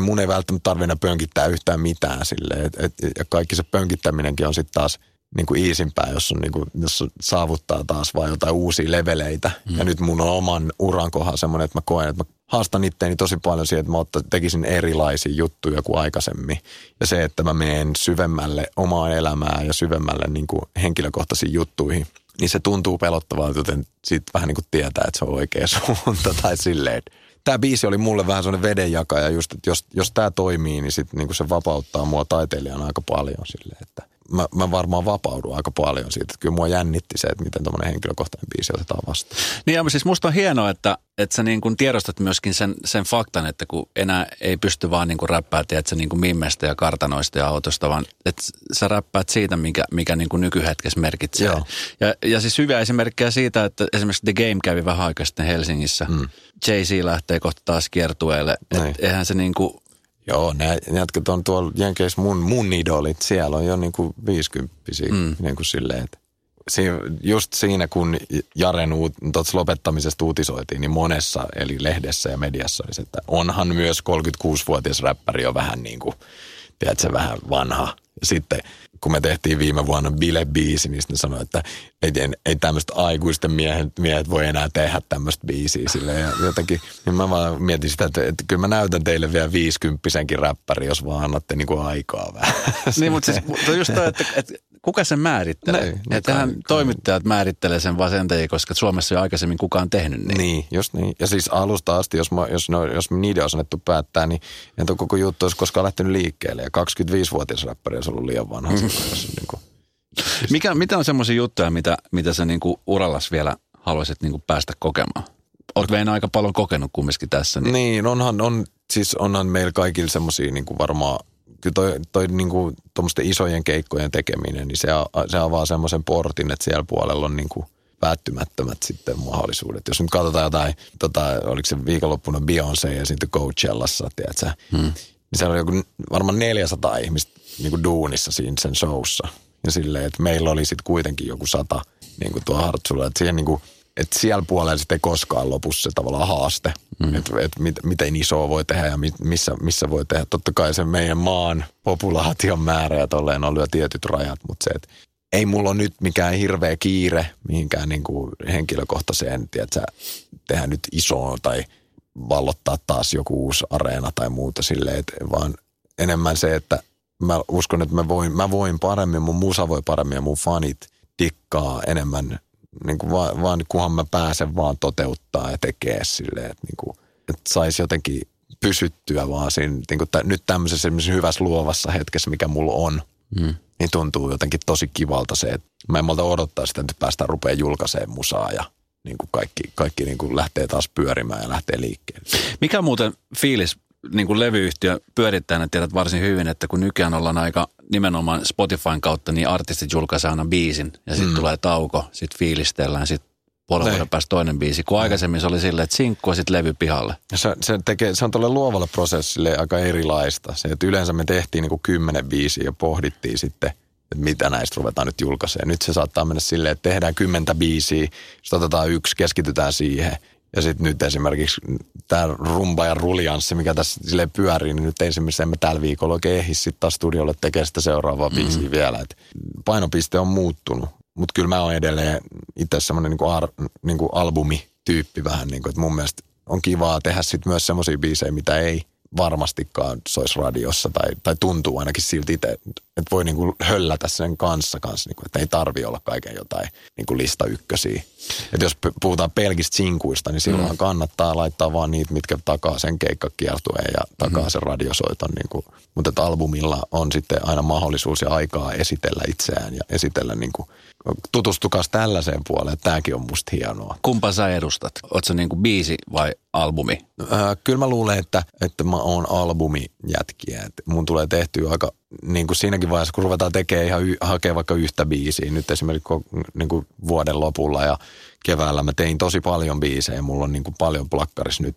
mun ei välttämättä tarvitse pönkittää yhtään mitään sille. Et, et, ja kaikki se pönkittäminenkin on sitten taas niin kuin iisimpää, jos, on niin kuin, jos saavuttaa taas vain jotain uusia leveleitä. Mm. Ja nyt mun on oman uran kohdalla semmoinen, että mä koen, että mä haastan itteeni tosi paljon siihen, että mä otta, tekisin erilaisia juttuja kuin aikaisemmin. Ja se, että mä menen syvemmälle omaan elämään ja syvemmälle niin kuin henkilökohtaisiin juttuihin, niin se tuntuu pelottavalta, joten sitten vähän niin kuin tietää, että se on oikea suunta tai silleen, tämä biisi oli mulle vähän sellainen vedenjakaja just, että jos, jos tämä toimii, niin sit niin se vapauttaa mua taiteilijana aika paljon silleen, että mä, mä varmaan vapaudun aika paljon siitä. Että kyllä mua jännitti se, että miten tämmöinen henkilökohtainen biisi otetaan vastaan. Niin ja siis musta on hienoa, että, että sä niin kuin tiedostat myöskin sen, sen faktan, että kun enää ei pysty vaan niin kuin räppää, tiedätkö, niin kuin mimmestä ja kartanoista ja autosta, vaan että sä räppäät siitä, mikä, mikä niin kuin nykyhetkessä merkitsee. Joo. Ja, ja siis hyviä esimerkkejä siitä, että esimerkiksi The Game kävi vähän aikaa sitten Helsingissä. Mm. Jay-Z lähtee kohta taas kiertueelle. Että eihän se niin kuin Joo, ne jätkät on tuolla Jenkeissä mun, mun idolit. Siellä on jo niin kuin viisikymppisiä mm. niin kuin silleen, että siinä, just siinä, kun Jaren uut, lopettamisesta uutisoitiin, niin monessa, eli lehdessä ja mediassa oli se, että onhan myös 36-vuotias räppäri jo vähän niin kuin, tiedätkö, vähän vanha. Sitten kun me tehtiin viime vuonna Bile-biisi, niin sitten sanoi, että ei, ei tämmöistä aikuisten miehet, miehet voi enää tehdä tämmöistä biisiä sille. Ja jotenkin, niin mä vaan mietin sitä, että, että kyllä mä näytän teille vielä viisikymppisenkin räppäri, jos vaan annatte niinku aikaa vähän. Niin, mutta siis just toi, että, että kuka sen määrittelee? Näin, että tähän toimittajat määrittelee sen vaan sen takia, koska Suomessa ei aikaisemmin kukaan tehnyt niin. Niin, just niin. Ja siis alusta asti, jos, mä, jos, no, jos niiden olisi annettu päättää, niin en tuo koko juttu olisi koskaan lähtenyt liikkeelle. Ja 25-vuotias räppäri olisi ollut liian vanha. Mm. niin kuin. Mikä, mitä on semmoisia juttuja, mitä, mitä sä niin kuin urallas vielä haluaisit niin kuin päästä kokemaan? Olet meidän aika paljon kokenut kumminkin tässä. Niin, niin onhan, on, siis onhan meillä kaikilla semmoisia niin varmaan kyllä toi, toi niinku, isojen keikkojen tekeminen, niin se, se avaa semmoisen portin, että siellä puolella on niinku päättymättömät sitten mahdollisuudet. Jos nyt katsotaan jotain, tota, oliko se viikonloppuna Beyoncé ja sitten Coachellassa, tiedätkö, hmm. niin siellä oli joku varmaan 400 ihmistä niinku duunissa siinä sen showssa. Ja silleen, että meillä oli sitten kuitenkin joku sata niin kuin tuo Hartsulla. Että siihen niin kuin, että siellä puolella sitten koskaan lopu se tavallaan haaste, mm. että et mit, miten isoa voi tehdä ja missä, missä voi tehdä. Totta kai se meidän maan populaation määrä ja tolleen on lyö tietyt rajat, mutta se, että ei mulla ole nyt mikään hirveä kiire mihinkään niin kuin henkilökohtaiseen, tiedätkö, tehdä nyt isoa tai vallottaa taas joku uusi areena tai muuta silleen, että vaan enemmän se, että mä uskon, että mä voin, mä voin paremmin, mun musa voi paremmin ja mun fanit dikkaa enemmän niin kuin vaan, vaan kunhan mä pääsen vaan toteuttaa ja tekee silleen, että, niin kuin, että saisi jotenkin pysyttyä vaan siinä, niin kuin t- nyt tämmöisessä hyvässä luovassa hetkessä, mikä mulla on, mm. niin tuntuu jotenkin tosi kivalta se, että mä en malta odottaa sitä, että päästään rupeaa julkaisemaan musaa ja niin kuin kaikki, kaikki niin kuin lähtee taas pyörimään ja lähtee liikkeelle. Mikä muuten fiilis niin kuin levyyhtiö pyörittäjänä tiedät varsin hyvin, että kun nykyään ollaan aika nimenomaan Spotifyn kautta, niin artistit julkaisee aina biisin ja sitten mm. tulee tauko, sitten fiilistellään, sitten puolen vuoden päästä toinen biisi, kun aikaisemmin se oli silleen, että sinkku ja sitten levy pihalle. Se, se, tekee, se on tuolle luovalle prosessille aika erilaista. Se, että yleensä me tehtiin niin kuin kymmenen biisiä ja pohdittiin sitten, että mitä näistä ruvetaan nyt julkaisemaan. Nyt se saattaa mennä silleen, että tehdään kymmentä biisiä, sitten otetaan yksi, keskitytään siihen – ja sitten nyt esimerkiksi tämä rumba ja rulianssi, mikä tässä sille pyörii, niin nyt esimerkiksi emme tällä viikolla oikein ehdi sitten taas studiolle tekemään sitä seuraavaa mm-hmm. biisiä vielä. Et painopiste on muuttunut, mutta kyllä mä oon edelleen itse semmoinen niinku ar, niinku albumityyppi vähän, niinku, että mun mielestä on kivaa tehdä sitten myös semmoisia biisejä, mitä ei – varmastikaan soisi radiossa tai, tai tuntuu ainakin silti itse, että voi niinku höllätä sen kanssa, kanssa niinku, että ei tarvi olla kaiken jotain niinku lista ykkösiä. että jos puhutaan pelkistä sinkuista, niin silloin mm. kannattaa laittaa vaan niitä, mitkä takaa sen keikkakiertueen ja takaa mm. sen radiosoiton. Niinku. Mutta että albumilla on sitten aina mahdollisuus ja aikaa esitellä itseään ja esitellä niinku tutustukas tällaiseen puoleen. Tämäkin on musta hienoa. Kumpa sä edustat? Oletko niin kuin biisi vai albumi? Äh, kyllä mä luulen, että, että mä oon albumijätkiä. Et mun tulee tehtyä aika niin kuin siinäkin vaiheessa, kun ruvetaan tekemään ihan y- hakee vaikka yhtä biisiä. Nyt esimerkiksi niin kuin vuoden lopulla ja keväällä mä tein tosi paljon biisejä. Mulla on niin kuin paljon plakkaris nyt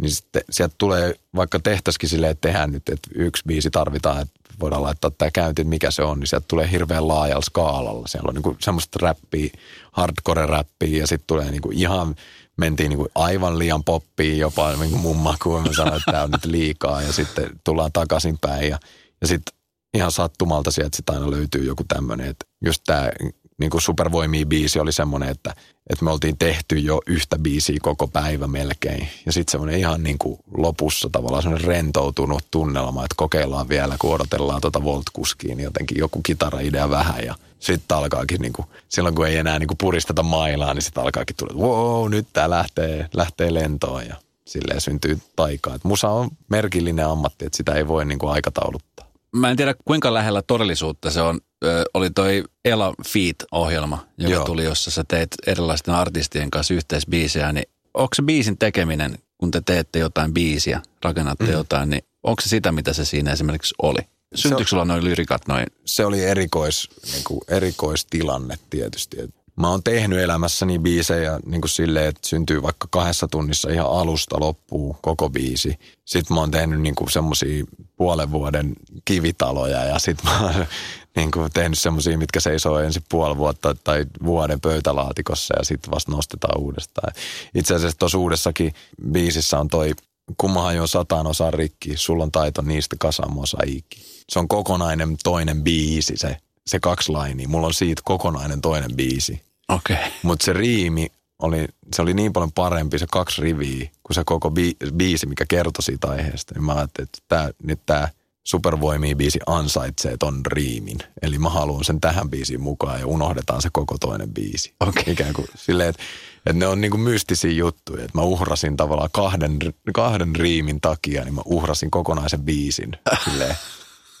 niin sitten sieltä tulee, vaikka tehtäisikin silleen, että tehdään nyt, että yksi biisi tarvitaan, että voidaan laittaa tämä käynti, että mikä se on, niin sieltä tulee hirveän laajalla skaalalla. Siellä on niin semmoista räppiä, hardcore-räppiä ja sitten tulee niin kuin ihan, mentiin niin kuin aivan liian poppiin jopa niin kuin mun makuun. Mä sanoin, että tämä on nyt liikaa ja sitten tullaan takaisinpäin ja, ja sitten ihan sattumalta sieltä sitten aina löytyy joku tämmöinen, että just tämä niin kuin supervoimia biisi oli semmoinen, että, että me oltiin tehty jo yhtä biisiä koko päivä melkein. Ja sitten semmoinen ihan niin kuin lopussa tavallaan semmoinen rentoutunut tunnelma, että kokeillaan vielä, kun odotellaan tuota Volt-kuskiin, niin jotenkin joku kitara-idea vähän ja sitten alkaakin niin kuin, silloin kun ei enää niin kuin puristeta mailaa, niin sitten alkaakin tulla, wow, nyt tämä lähtee, lähtee lentoon ja silleen syntyy taikaa. Et musa on merkillinen ammatti, että sitä ei voi niin kuin aikatauluttaa. Mä en tiedä kuinka lähellä todellisuutta se on. Ö, oli toi Ela Feet-ohjelma, joka Joo. tuli, jossa sä teet erilaisten artistien kanssa yhteisbiisejä. Niin onko se biisin tekeminen, kun te teette jotain biisiä, rakennatte mm. jotain, niin onko se sitä, mitä se siinä esimerkiksi oli? Syntyykö sulla noin lyrikat noin? Se oli erikois, niin kuin erikoistilanne tietysti. Mä oon tehnyt elämässäni biisejä niin kuin silleen, että syntyy vaikka kahdessa tunnissa ihan alusta loppuu koko biisi. Sitten mä oon tehnyt niin kuin semmosia puolen vuoden kivitaloja ja sitten mä oon niin kuin tehnyt semmosia, mitkä seisoo ensin puoli vuotta tai vuoden pöytälaatikossa ja sitten vasta nostetaan uudestaan. Itse asiassa tuossa uudessakin biisissä on toi kummahan jo sataan osaa rikki, sulla on taito niistä kasan mosaiikki. Se on kokonainen toinen biisi se, se kaksi lainia. Mulla on siitä kokonainen toinen biisi. Okei. Okay. Mutta se riimi oli, se oli niin paljon parempi se kaksi riviä kuin se koko bi, biisi, mikä kertoi siitä aiheesta. Ja mä ajattelin, että tää, nyt tämä Supervoimia biisi ansaitsee ton riimin. Eli mä haluan sen tähän biisiin mukaan ja unohdetaan se koko toinen biisi. Okay. Ikään kuin silleen, että että ne on niinku mystisiä juttuja. Että mä uhrasin tavallaan kahden, kahden riimin takia, niin mä uhrasin kokonaisen biisin silleen,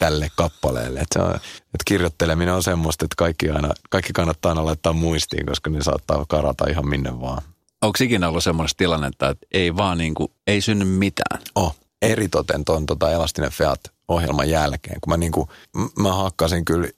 tälle kappaleelle. Että, se on, että kirjoitteleminen on semmoista, että kaikki, aina, kaikki kannattaa aina laittaa muistiin, koska ne saattaa karata ihan minne vaan. Onko ikinä ollut semmoista tilannetta, että ei vaan niin kuin, ei synny mitään? Oh, eritoten tuon tota Elastinen Feat-ohjelman jälkeen, kun mä, niin kuin, mä hakkasin kyllä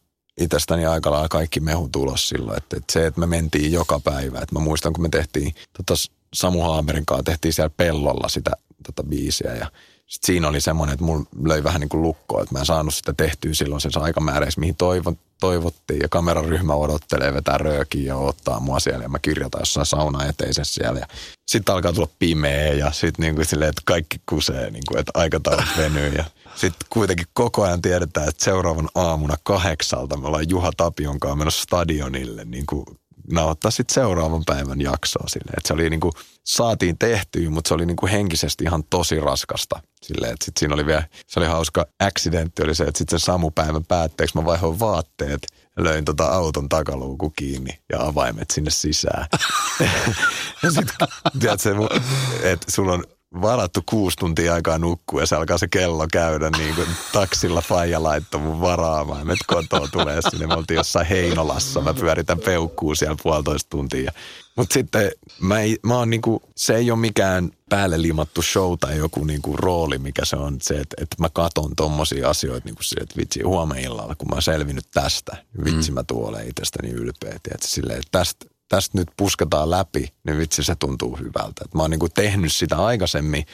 itsestäni aika lailla kaikki mehu tulos silloin. Että, että se, että me mentiin joka päivä. Että mä muistan, kun me tehtiin, tota Samu Haamerin kanssa tehtiin siellä pellolla sitä tota biisiä ja sitten siinä oli semmoinen, että mulla löi vähän niin kuin lukkoa, että mä en saanut sitä tehtyä silloin sen aikamääräis, mihin toivo, toivottiin. Ja kameraryhmä odottelee, vetää röökiä ja ottaa mua siellä ja mä kirjoitan jossain sauna eteisessä siellä. Ja sitten alkaa tulla pimeä ja sitten niin kuin silleen, että kaikki kusee, niin kuin, että aikataulut venyy. Ja sitten kuitenkin koko ajan tiedetään, että seuraavan aamuna kahdeksalta me ollaan Juha Tapion kanssa menossa stadionille niin kuin nauhoittaa sitten seuraavan päivän jaksoa silleen. Että se oli niinku, saatiin tehtyä, mutta se oli niinku henkisesti ihan tosi raskasta. Silleen, että sit siinä oli vielä, se oli hauska accidentti oli se, että sitten sen samupäivän päätteeksi mä vaihoin vaatteet ja löin tota auton takaluuku kiinni ja avaimet sinne sisään. ja sitten, tiedätkö, että sulla on varattu kuusi tuntia aikaa nukkua ja se alkaa se kello käydä niin kuin taksilla faija laittoi mun varaamaan. Nyt kotoa tulee sinne, me oltiin jossain Heinolassa, mä pyöritän peukkuu siellä puolitoista tuntia. Mutta sitten mä, ei, mä oon niinku, se ei ole mikään päälle limattu show tai joku niinku rooli, mikä se on se, että, että mä katon tommosia asioita niinku se, että vitsi huomenna illalla, kun mä oon selvinnyt tästä, vitsi mm. mä tuolen itsestäni ylpeä. Että silleen, että tästä, tästä nyt pusketaan läpi, niin vitsi se tuntuu hyvältä. Et mä oon niinku tehnyt sitä aikaisemmin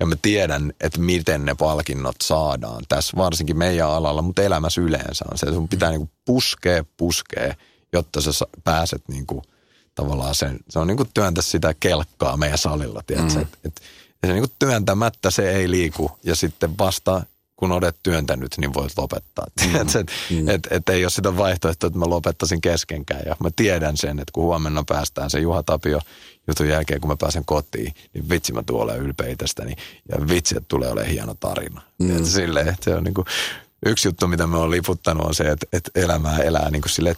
ja mä tiedän, että miten ne palkinnot saadaan tässä varsinkin meidän alalla, mutta elämässä yleensä on se, että sun pitää niinku puskea, puskea, jotta sä pääset niinku tavallaan sen, se on niinku työntä sitä kelkkaa meidän salilla, tiedätkö? Mm. Et, et, ja se niinku työntämättä se ei liiku ja sitten vasta kun olet työntänyt, niin voit lopettaa. Mm. että et, mm. et, et ei ole sitä vaihtoehtoa, että mä lopettaisin keskenkään. Ja mä tiedän sen, että kun huomenna päästään se Juha Tapio jutun jälkeen, kun mä pääsen kotiin, niin vitsi mä tuolla ylpeä itsestäni. Ja vitsi, että tulee olemaan hieno tarina. Mm. silleen, että se on niinku, yksi juttu, mitä me on liputtanut, on se, että, että elämää elää niinku sille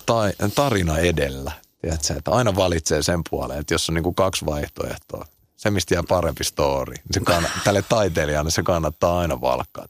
tarina edellä. Tiedätkö, että aina valitsee sen puoleen, että jos on niinku kaksi vaihtoehtoa, se, mistä jää parempi story. Se kann, tälle taiteilijalle se kannattaa aina valkkaa.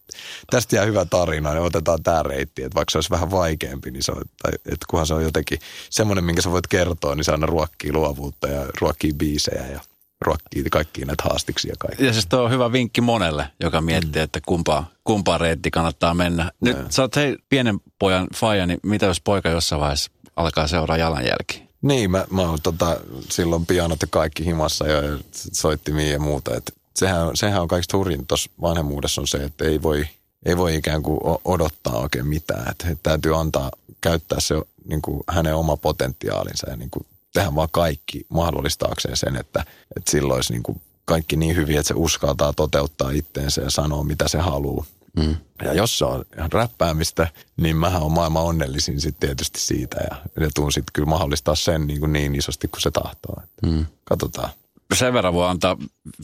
Tästä jää hyvä tarina, niin otetaan tämä reitti. Että vaikka se olisi vähän vaikeampi, niin se on, tai, että kunhan se on jotenkin semmoinen, minkä sä voit kertoa, niin se aina ruokkii luovuutta ja ruokkii biisejä ja ruokkii kaikkia näitä haastiksi ja kaikki. Ja siis tuo on hyvä vinkki monelle, joka miettii, mm. että kumpaa, kumpaa reitti kannattaa mennä. Nyt no. sä oot hei, pienen pojan faija, niin mitä jos poika jossain vaiheessa alkaa seuraa jalanjälki? Niin, mä, mä oon tota, silloin pianot ja kaikki himassa ja soittimia ja muuta. Et sehän, sehän on kaikista hurjin tuossa vanhemmuudessa on se, että ei voi, ei voi ikään kuin odottaa oikein mitään. Että täytyy antaa, käyttää se niin kuin hänen oma potentiaalinsa ja niin kuin tehdä vaan kaikki mahdollistaakseen sen, että, että silloin olisi niin kuin kaikki niin hyvin, että se uskaltaa toteuttaa itteensä ja sanoa, mitä se haluaa. Mm. Ja jos se on ihan räppäämistä, niin mähän on maailman onnellisin sitten tietysti siitä. Ja, ja tuun sitten kyllä mahdollistaa sen niin, kuin niin isosti kuin se tahtoo. Mm. Katsotaan. Sen verran voi antaa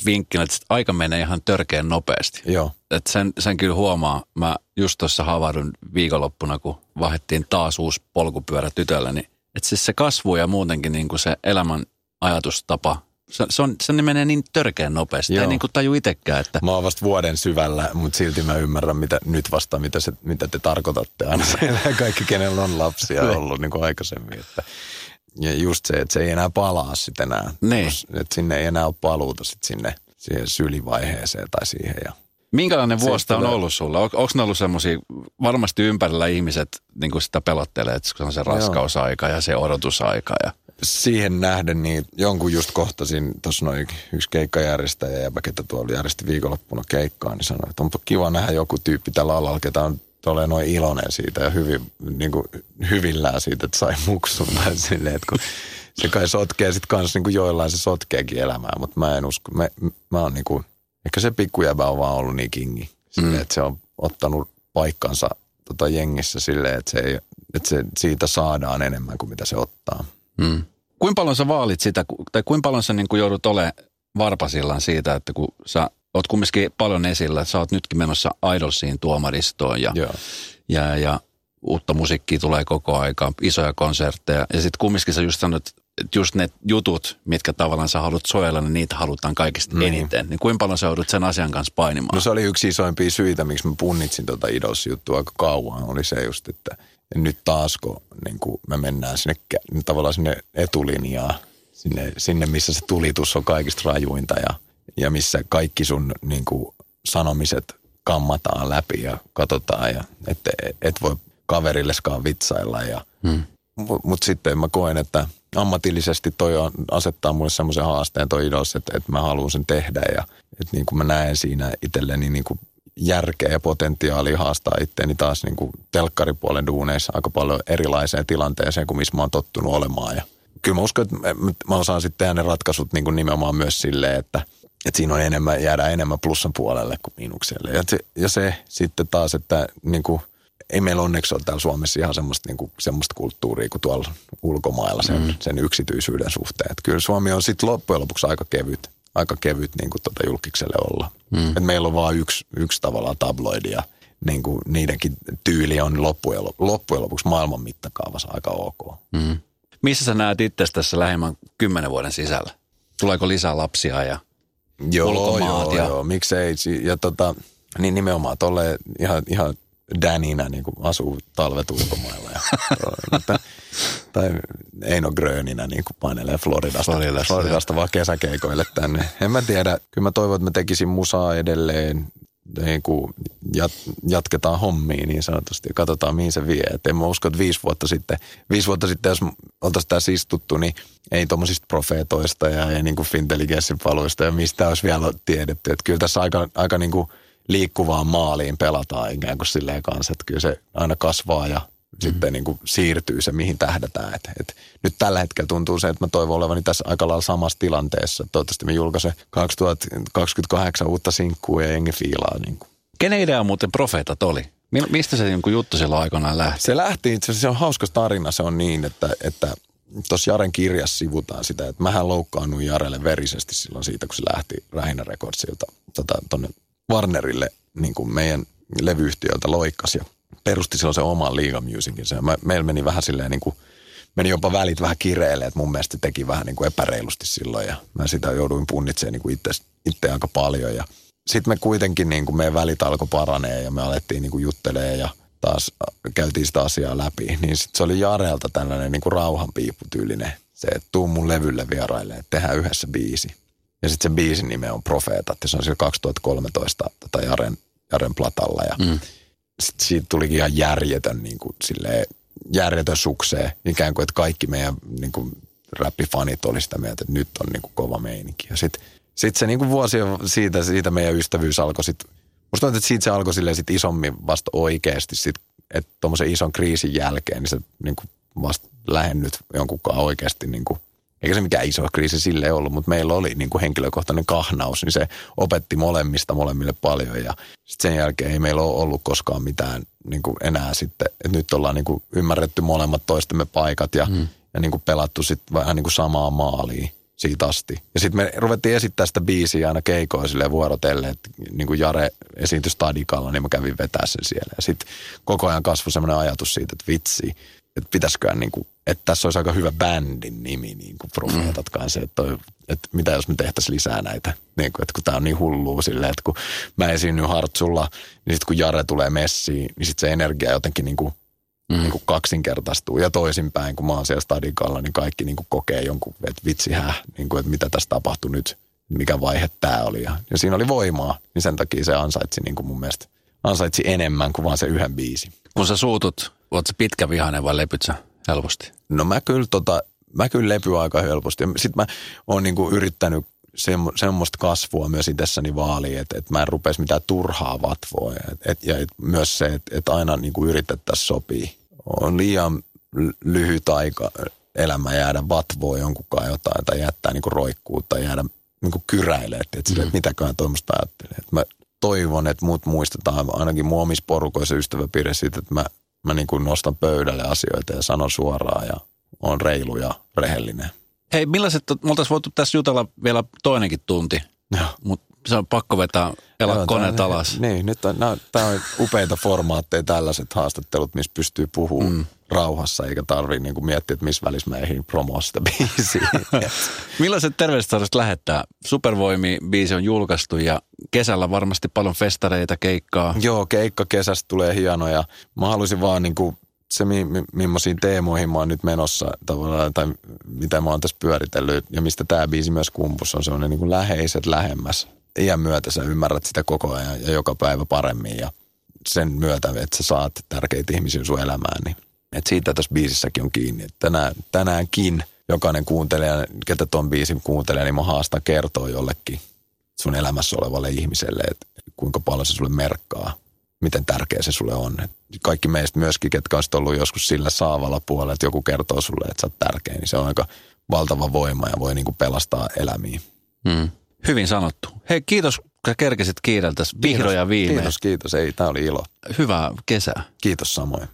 vinkkinä, että aika menee ihan törkeän nopeasti. Joo. Et sen, sen kyllä huomaa. Mä just tuossa havahdun viikonloppuna, kun vahettiin taas uusi polkupyörä tytölle, niin että siis se kasvu ja muutenkin niin kuin se elämän ajatustapa Se, se, on, se menee niin törkeän nopeasti. Joo. Ei niin kuin taju itsekään, että... Mä oon vasta vuoden syvällä, mutta silti mä ymmärrän mitä, nyt vasta, mitä, se, mitä te tarkoitatte aina siellä. Kaikki, kenellä on lapsia ollut niin kuin aikaisemmin. Että, ja just se, että se ei enää palaa sitten enää. Niin. Että sinne ei enää ole paluuta sitten sinne siihen sylivaiheeseen tai siihen. Ja Minkälainen vuosi on ollut sulla? On, onko ne ollut semmoisia, varmasti ympärillä ihmiset niin kuin sitä pelottelee, että se on se raskausaika ja se odotusaika ja siihen nähden, niin jonkun just kohtasin, tuossa noin yksi keikkajärjestäjä ja ketä tuolla järjesti viikonloppuna keikkaa, niin sanoi, että onpa kiva nähdä joku tyyppi tällä alalla, ketä on tulee noin iloinen siitä ja hyvin, niin kuin, hyvillään siitä, että sai muksun. silleen, että kun se kai sotkee sitten kanssa niin kuin joillain se sotkeekin elämää, mutta mä en usko. Mä, mä oon niin kuin, ehkä se pikkujäbä on vaan ollut niin kingi. Silleen, mm. että se on ottanut paikkansa tota jengissä silleen, että, se ei, että se, siitä saadaan enemmän kuin mitä se ottaa. Mm. Kuinka paljon sä vaalit sitä, tai kuinka paljon sä niin kuin joudut olemaan varpasillaan siitä, että kun sä oot kumminkin paljon esillä, sä oot nytkin menossa Idolsiin tuomaristoon ja, ja, ja uutta musiikkia tulee koko aika, isoja konsertteja. Ja sitten kumminkin sä just sanoit, että just ne jutut, mitkä tavallaan sä haluat suojella, niin niitä halutaan kaikista niin. eniten. Niin kuinka paljon sä joudut sen asian kanssa painimaan? No se oli yksi isoimpia syitä, miksi mä punnitsin tuota Idols-juttua aika kauan, oli se just, että nyt taas kun niin kuin me mennään sinne tavallaan sinne etulinjaan, sinne, sinne missä se tulitus on kaikista rajuinta ja, ja missä kaikki sun niin kuin, sanomiset kammataan läpi ja katsotaan ja et, et voi kaverilleskaan vitsailla. Ja, hmm. Mutta mut sitten mä koen, että ammatillisesti toi on, asettaa mulle semmoisen haasteen toi idos, että, että mä haluan sen tehdä ja että niin kuin mä näen siinä itselleni niin kuin järkeä ja potentiaalia haastaa itteeni taas niin kuin telkkaripuolen duuneissa aika paljon erilaiseen tilanteeseen kuin missä mä oon tottunut olemaan. Ja kyllä mä uskon, että mä osaan sitten tehdä ne ratkaisut niin kuin nimenomaan myös silleen, että, että siinä on enemmän, jäädään enemmän plussan puolelle kuin miinukselle. Ja se, ja se sitten taas, että niin kuin, ei meillä onneksi ole täällä Suomessa ihan semmoista, niin kuin, semmoista kulttuuria kuin tuolla ulkomailla sen, mm. sen yksityisyyden suhteen. Että kyllä Suomi on sitten loppujen lopuksi aika kevyt aika kevyt niin kuin tuota julkikselle olla. Mm. Et meillä on vain yksi, yksi tavallaan tabloidi ja niin kuin niidenkin tyyli on loppujen, loppujen lopuksi maailman mittakaavassa aika ok. Mm. Missä sä näet itse tässä lähemmän kymmenen vuoden sisällä? Tuleeko lisää lapsia ja joo, ulkomaat? Joo, ja... joo, miksei. Ja tota, niin nimenomaan tolle ihan, ihan Daninä niin kuin asuu talvet ulkomailla. Ja, tai, tai Eino Gröninä niin kuin painelee Floridasta, Floridasta, Floridasta vaan kesäkeikoille tänne. En mä tiedä, kyllä mä toivon, että mä tekisin musaa edelleen, niin kuin jat, jatketaan hommiin niin sanotusti ja katsotaan mihin se vie. Et en mä usko, että viisi vuotta sitten, viisi vuotta sitten jos oltaisiin tässä istuttu, niin ei tuommoisista profeetoista ja ei niin kuin fintelligenssin paluista ja mistä olisi vielä tiedetty. Että kyllä tässä aika, aika niin kuin – liikkuvaan maaliin pelataan ikään kuin silleen kanssa, että kyllä se aina kasvaa ja mm. sitten niin kuin siirtyy se, mihin tähdätään. Et, et nyt tällä hetkellä tuntuu se, että mä toivon olevani tässä aika lailla samassa tilanteessa. Toivottavasti me julkaisen 2028 uutta sinkkua ja jengi fiilaa. Niin kuin. Kenen idea muuten Profeetat oli? Mistä se jonkun juttu silloin aikoinaan lähti? Se lähti itse asiassa, se on hauska tarina. Se on niin, että, että tuossa Jaren kirjassa sivutaan sitä, että mähän loukkaannuin Jarelle verisesti silloin siitä, kun se lähti Rähinä Recordsilta tota, tonne Warnerille niin kuin meidän levyyhtiöltä loikkas ja perusti silloin se oman Liiga Musicin. Se, mä, meillä meni vähän silleen niin kuin, meni jopa välit vähän kireelle, että mun mielestä teki vähän niin kuin epäreilusti silloin ja mä sitä jouduin punnitsemaan niin kuin itse, itse aika paljon ja sitten me kuitenkin niin kuin meidän välit alkoi paranee ja me alettiin niin kuin juttelee ja taas käytiin sitä asiaa läpi. Niin sitten se oli Jarelta tällainen niin kuin rauhanpiipputyylinen se, että tuu mun levylle vieraille, että tehdään yhdessä biisi. Ja sitten se biisin nime on Profeetat ja se on siellä 2013 tota Jaren, Jaren platalla. Ja mm. sitten siitä tulikin ihan järjetön, niin kuin, silleen, järjetön sukseen. Ikään kuin, että kaikki meidän niin kuin, räppifanit oli sitä mieltä, että nyt on niin kuin, kova meininki. Ja sitten sit se niin kuin vuosi siitä, siitä meidän ystävyys alkoi sitten, musta tuntuu, että siitä se alkoi silleen sit isommin vasta oikeasti sit, että tuommoisen ison kriisin jälkeen, niin se niin kuin vasta lähennyt jonkunkaan oikeasti niin kuin eikä se mikään iso kriisi sille ollut, mutta meillä oli niin kuin henkilökohtainen kahnaus, niin se opetti molemmista molemmille paljon ja sitten sen jälkeen ei meillä ole ollut koskaan mitään niin kuin enää sitten, että nyt ollaan niin kuin ymmärretty molemmat toistemme paikat ja, mm. ja niin kuin pelattu sitten vähän niin kuin samaa maaliin siitä asti. Ja sitten me ruvettiin esittää sitä biisiä aina keikoa silleen vuorotelle, että niin kuin Jare esiintyi Stadikalla, niin mä kävin vetää sen siellä. Ja sitten koko ajan kasvoi semmoinen ajatus siitä, että vitsi, että pitäisiköhän niin kuin, että tässä olisi aika hyvä bändin nimi, niin kuin Profeetat mm. kanssa, että, toi, että mitä jos me tehtäisiin lisää näitä, niin kuin, että kun tämä on niin hullua silleen, että kun mä esiinnyn Hartsulla, niin sitten kun Jare tulee messiin, niin sitten se energia jotenkin niin kuin, mm. niin kuin kaksinkertaistuu. Ja toisinpäin, kun mä oon siellä stadikalla, niin kaikki niin kuin kokee jonkun, että vitsi häh, niin kuin, että mitä tässä tapahtui nyt, mikä vaihe tämä oli. Ja, ja siinä oli voimaa, niin sen takia se ansaitsi niin kuin mun mielestä, ansaitsi enemmän kuin vaan se yhden biisi. Kun sä suutut, oot se pitkä vihainen vai lepyt sä helposti? No mä kyllä, tota, mä kyllä lepy aika helposti. Sitten mä oon niinku yrittänyt semmo, semmoista kasvua myös itsessäni vaaliin, että, että mä en rupesi mitään turhaa vatvoa. Et, et, ja et myös se, että, että aina niinku yritettäisiin sopii. On liian lyhyt aika elämä jäädä vatvoa jonkunkaan jotain tai jättää niinku roikkuu tai jäädä niinku kyräilee, että, että, mm. että mitäköhän tuommoista ajattelee. Että mä toivon, että muut muistetaan ainakin mun omissa porukoissa ystäväpiirissä siitä, että mä mä niin kuin nostan pöydälle asioita ja sanon suoraan ja on reilu ja rehellinen. Hei, millaiset, me oltaisiin voitu tässä jutella vielä toinenkin tunti, mutta se on pakko vetää elä koneet alas. Niin, nyt on, tämä on upeita formaatteja tällaiset haastattelut, missä pystyy puhumaan mm. rauhassa, eikä tarvitse niinku miettiä, että missä välissä mä ehdin promoa sitä biisiä. Millaiset terveiset lähettää? Supervoimi-biisi on julkaistu ja kesällä varmasti paljon festareita, keikkaa. Joo, keikka kesästä tulee hieno ja mä haluaisin vaan niinku se, mi, mi, millaisiin teemoihin mä oon nyt menossa tavallaan, tai mitä mä oon tässä pyöritellyt ja mistä tämä biisi myös kumpus on sellainen niin kuin läheiset lähemmäs. Iän myötä sä ymmärrät sitä koko ajan ja joka päivä paremmin ja sen myötä, että sä saat tärkeitä ihmisiä sun elämään, niin että siitä tässä biisissäkin on kiinni. Tänään, tänäänkin jokainen kuuntelija, ketä ton biisin kuuntelee, niin mä haastan kertoa jollekin sun elämässä olevalle ihmiselle, että kuinka paljon se sulle merkkaa, miten tärkeä se sulle on. Et kaikki meistä myöskin, ketkä olisivat ollut joskus sillä saavalla puolella, että joku kertoo sulle, että sä oot tärkeä, niin se on aika valtava voima ja voi niinku pelastaa elämiä. Hmm. Hyvin sanottu. Hei, kiitos, kun kerkesit kiireiltä vihdoja viimein. Kiitos, kiitos. Ei, tämä oli ilo. Hyvää kesää. Kiitos samoin.